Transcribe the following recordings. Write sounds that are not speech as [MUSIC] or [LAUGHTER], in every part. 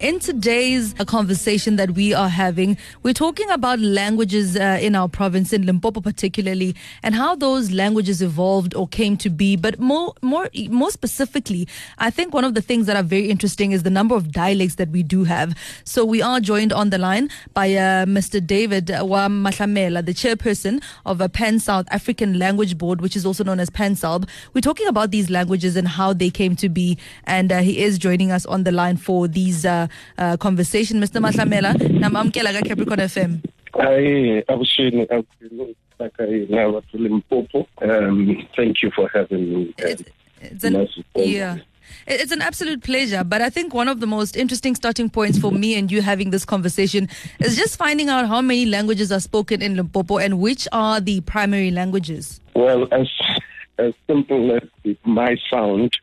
In today's uh, conversation that we are having, we're talking about languages uh, in our province, in Limpopo particularly, and how those languages evolved or came to be. But more, more, more specifically, I think one of the things that are very interesting is the number of dialects that we do have. So we are joined on the line by uh, Mr. David Maahlamela, the chairperson of a Pan South African Language Board, which is also known as PanSALB. We're talking about these languages and how they came to be, and uh, he is joining us on the line for these uh, conversation. Mr. Maahlamela, namamkela ka Capricorn FM. Hi, Abushini. Now to Limpopo. Um, thank you for having me. It's, it's an, yeah. It's an absolute pleasure, but I think one of the most interesting starting points for me and you having this conversation is just finding out how many languages are spoken in Limpopo and which are the primary languages. Well, as as simple as it might sound,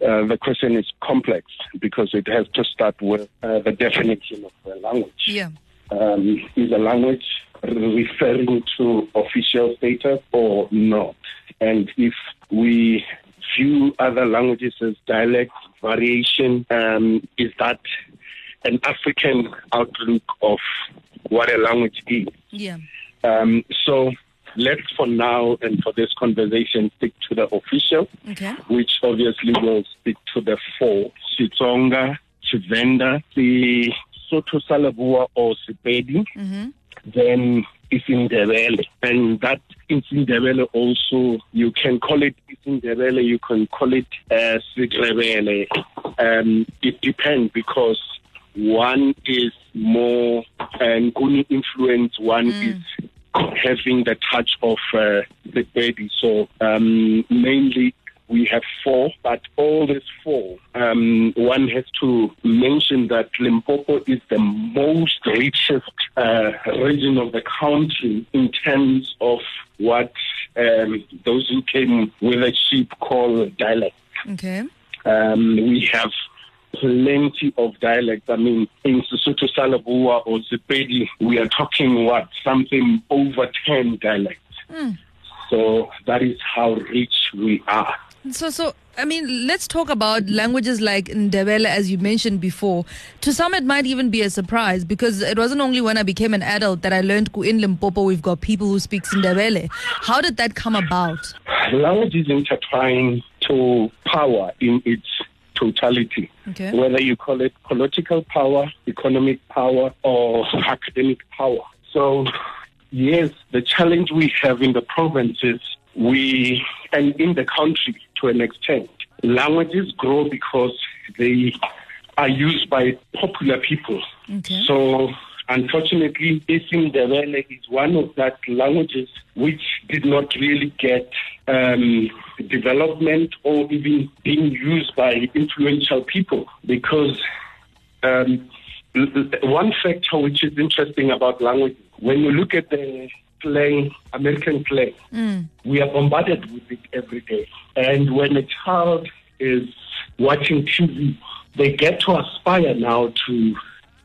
uh, the question is complex because it has to start with uh, the definition of the language. Yeah. Um, is a language referring to official status or not? And if we view other languages as dialect variation, um, is that an African outlook of what a language is? Yeah. Um, so let's for now and for this conversation stick to the official, Okay. which obviously will stick to the four. Xitsonga, Tshivenda, the Sotho sa Leboa or Sepedi, Mm-hmm. then Isindebele. And that Isindebele also, you can call it Isindebele, you can call it uh. Um, it depends because one is more uh, Nguni influence, one is having the touch of uh, the baby. So um, mainly we have four, but all these four, um, one has to mention that Limpopo is the most richest uh, region of the country in terms of what um, those who came with a sheep call dialect. Okay. Um, we have plenty of dialects. I mean, in Sesotho sa Leboa or Sepedi, we are talking what? Something over 10 dialects. Hmm. So that is how rich we are. So, so I mean, let's talk about languages like Ndebele, as you mentioned before. To some, it might even be a surprise because it wasn't only when I became an adult that I learned ku in Limpopo we've got people who speak Ndebele. How did that come about? Language is intertwined to power in its totality. Okay. whether you call it political power, economic power, or [LAUGHS] academic power. So, yes, the challenge we have in the provinces, we and in the country to an extent, languages grow because they are used by popular people. Okay. So, unfortunately, Isindebele is one of that languages which did not really get um, development or even being used by influential people because um, one factor which is interesting about language, when you look at the slang, American slang, we are bombarded with it every day. And when a child is watching TV, they get to aspire now to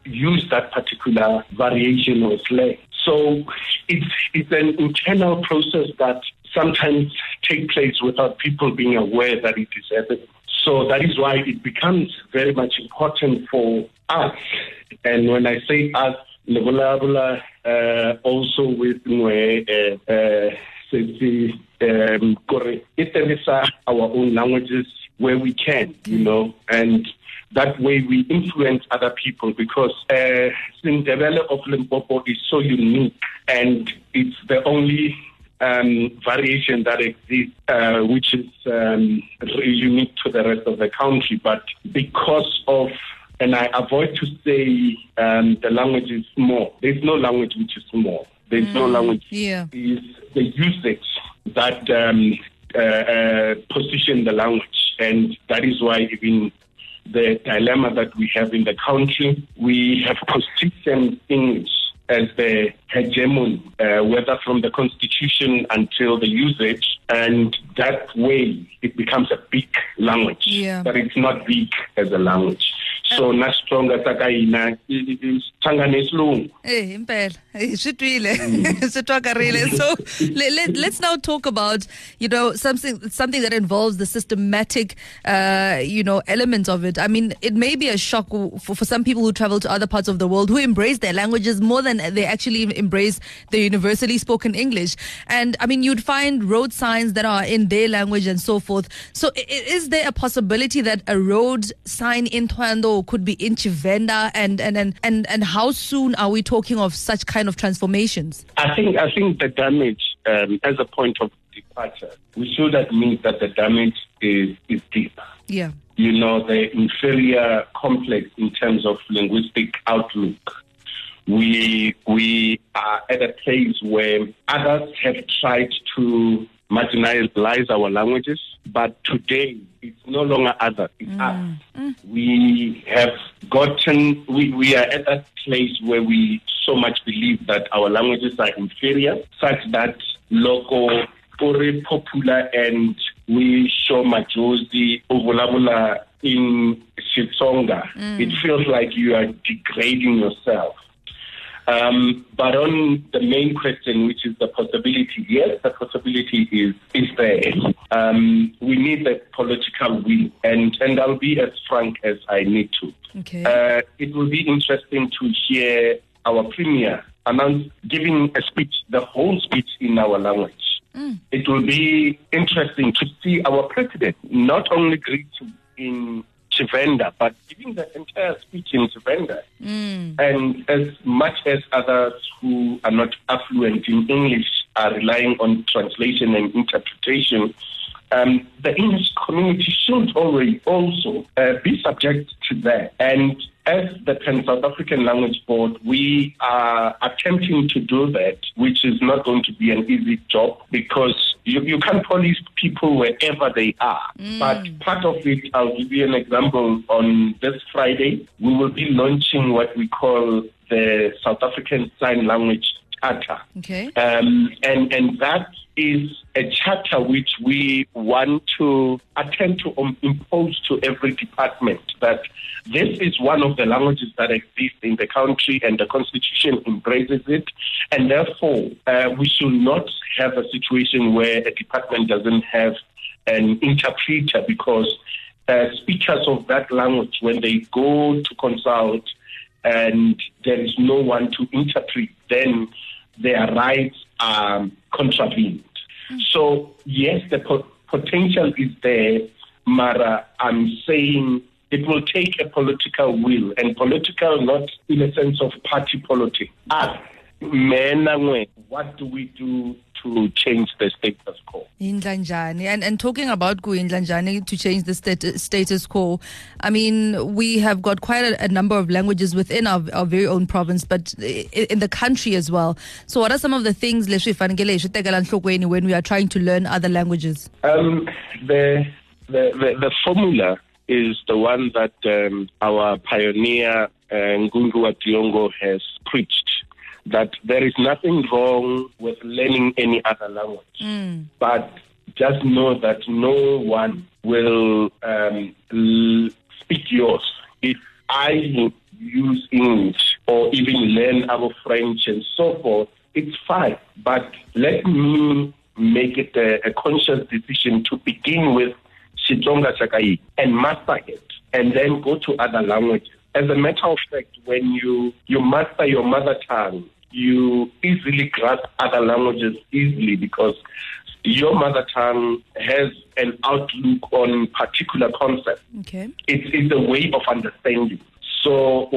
use that particular variation or slang. So it's, it's an internal process that sometimes take place without people being aware that it is happening. So that is why it becomes very much important for us. And when I say us, Lebolabula, uh, also with Nwe, uh, uh, um, Kore, Iteresa, our own languages where we can, you know, and that way we influence other people because uh, Sindebele of Limpopo is so unique and it's the only um, variation that exists, uh, which is um, really unique to the rest of the country. But because of, and I avoid to say um, the language is small, there's no language which is small. There's no language. Yeah. Is the usage that um, uh, uh, position the language, and that is why even the dilemma that we have in the country, we have consistent English as the hegemon, uh, whether from the constitution until the usage, and that way it becomes a big language, Yeah. but it's not big as a language. so nasitsonga saka hina sithanga nesilungu Eh, impela. Swi twile. Swi [LAUGHS] twakarile. So let, let's now talk about, you know, something something that involves the systematic, uh, you know, elements of it. I mean, it may be a shock for, for some people who travel to other parts of the world who embrace their languages more than they actually embrace the universally spoken English. And I mean, you'd find road signs that are in their language and so forth. So is there a possibility that a road sign in Thohoyandou could be in Tshivenda and, and, and, and, and how soon are we talking of such kind of transformations? I think I think the damage um, as a point of departure, we should admit that the damage is is deep. Yeah. You know, the inferior complex in terms of linguistic outlook. We we are at a place where others have tried to marginalize our languages, but today it's no longer others, it's mm. us. Mm. We have gotten, we, we are at that place where we so much believe that our languages are inferior, such that local very popular and we show majosi ovulabula in Xitsonga. Mm. It feels like you are degrading yourself. Um, but on the main question, which is the possibility, yes, the possibility is is there. Um, we need the political will, and and I'll be as frank as I need to. Okay. Uh, it will be interesting to hear our premier announce giving a speech, the whole speech in our language. It will be interesting to see our president not only greet in Tshivenda, but giving the entire speech in Tshivenda. And as much as others who are not affluent in English are relying on translation and interpretation, um, the English community should already also uh, be subject to that. And as the Pan South African Language Board, we are attempting to do that, which is not going to be an easy job because you, you can't police people wherever they are. Mm. But part of it, I'll give you an example. On this Friday, we will be launching what we call the South African Sign Language Charter. Okay. Um, and, and that is a charter which we want to attempt to um, impose to every department that this is one of the languages that exist in the country and the constitution embraces it. And therefore, uh, we should not have a situation where a department doesn't have an interpreter because uh, speakers of that language, when they go to consult and there is no one to interpret, then their rights are contravened. Mm. So, yes, the po- potential is there, Mara. I'm saying it will take a political will, and political not in a sense of party politics. Us, men and women, what do we do to change the status quo? Indlanjani. And and talking about Indlanjani to change the stat- status quo, I mean, we have got quite a, a number of languages within our, our very own province, but i- in the country as well. So, what are some of the things leswi hi fanekele hi swi tekela enhlokweni when we are trying to learn other languages? Um, the, the, the, the formula is the one that um, our pioneer, uh, Ngũgĩ wa Thiong'o, has preached that there is nothing wrong with learning any other language. But just know that no one will um, l- speak yours. If I use English or even learn our French and so forth, it's fine. But let me make it a, a conscious decision to begin with Xitsonga Chakai and master it, and then go to other languages. As a matter of fact, when you, you master your mother tongue, you easily grasp other languages easily because your mother tongue has an outlook on particular concepts Okay. it's, it's a way of understanding. So,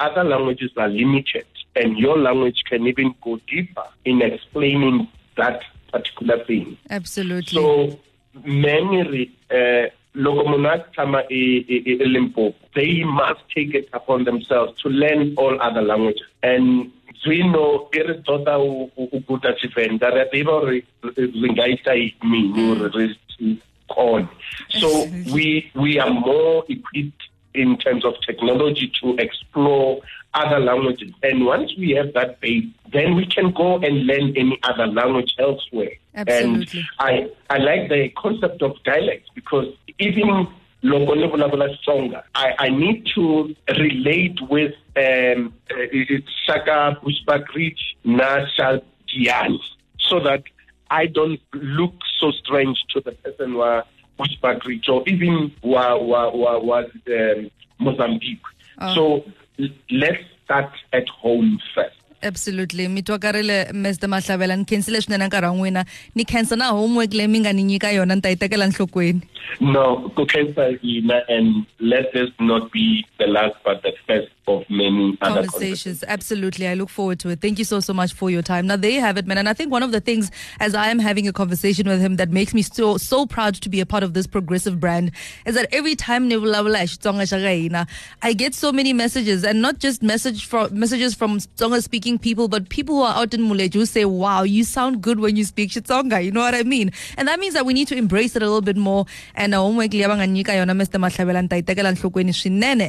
other languages are limited, and your language can even go deeper in explaining that particular thing. Absolutely. So, many, uh, loko munhu a tshama e- e- e- eLimpopo, they must take it upon themselves to learn all other languages. And zwino e re tota o guda Tshivenda, re a tseba hore re nga ita hore re se kgone. So we we are more equipped in terms of technology to explore other languages. And once we have that base, then we can go and learn any other language elsewhere. Absolutely. And I, I like the concept of dialects because even loko ni vulavula xitsonga I, i need to relate with um uh, shaka bushbuckridge na shaldiani so that i don't look so strange to the person wa bushbuckridge or even wa wa wa, wa um, mozambique. Oh. so l- let's start at home first absolutely mi twa karile mr Maahlamela ni khensile swinene nkarhi wa n'wina ni khensa na homework leyi mi nga ni nyika yona ni ta yi tekela nhlokweni No, Kukensa Ina, and let this not be the last but the first of many other conversations. Absolutely. I look forward to it. Thank you so, so much for your time. Now, there you have it, man. And I think one of the things, as I am having a conversation with him, that makes me so, so proud to be a part of this progressive brand is that every time Nevulavula Xitsonga Shagaina, I get so many messages and not just message from, messages from Tsonga speaking people, but people who are out in Muleju say, wow, you sound good when you speak Xitsonga. You know what I mean? And that means that we need to embrace it a little bit more. And uh,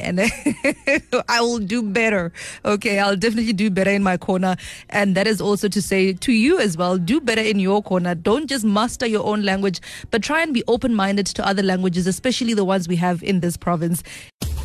and [LAUGHS] I will do better. Okay, I'll definitely do better in my corner. And that is also to say to you as well, do better in your corner. Don't just master your own language, but try and be open-minded to other languages, especially the ones we have in this province.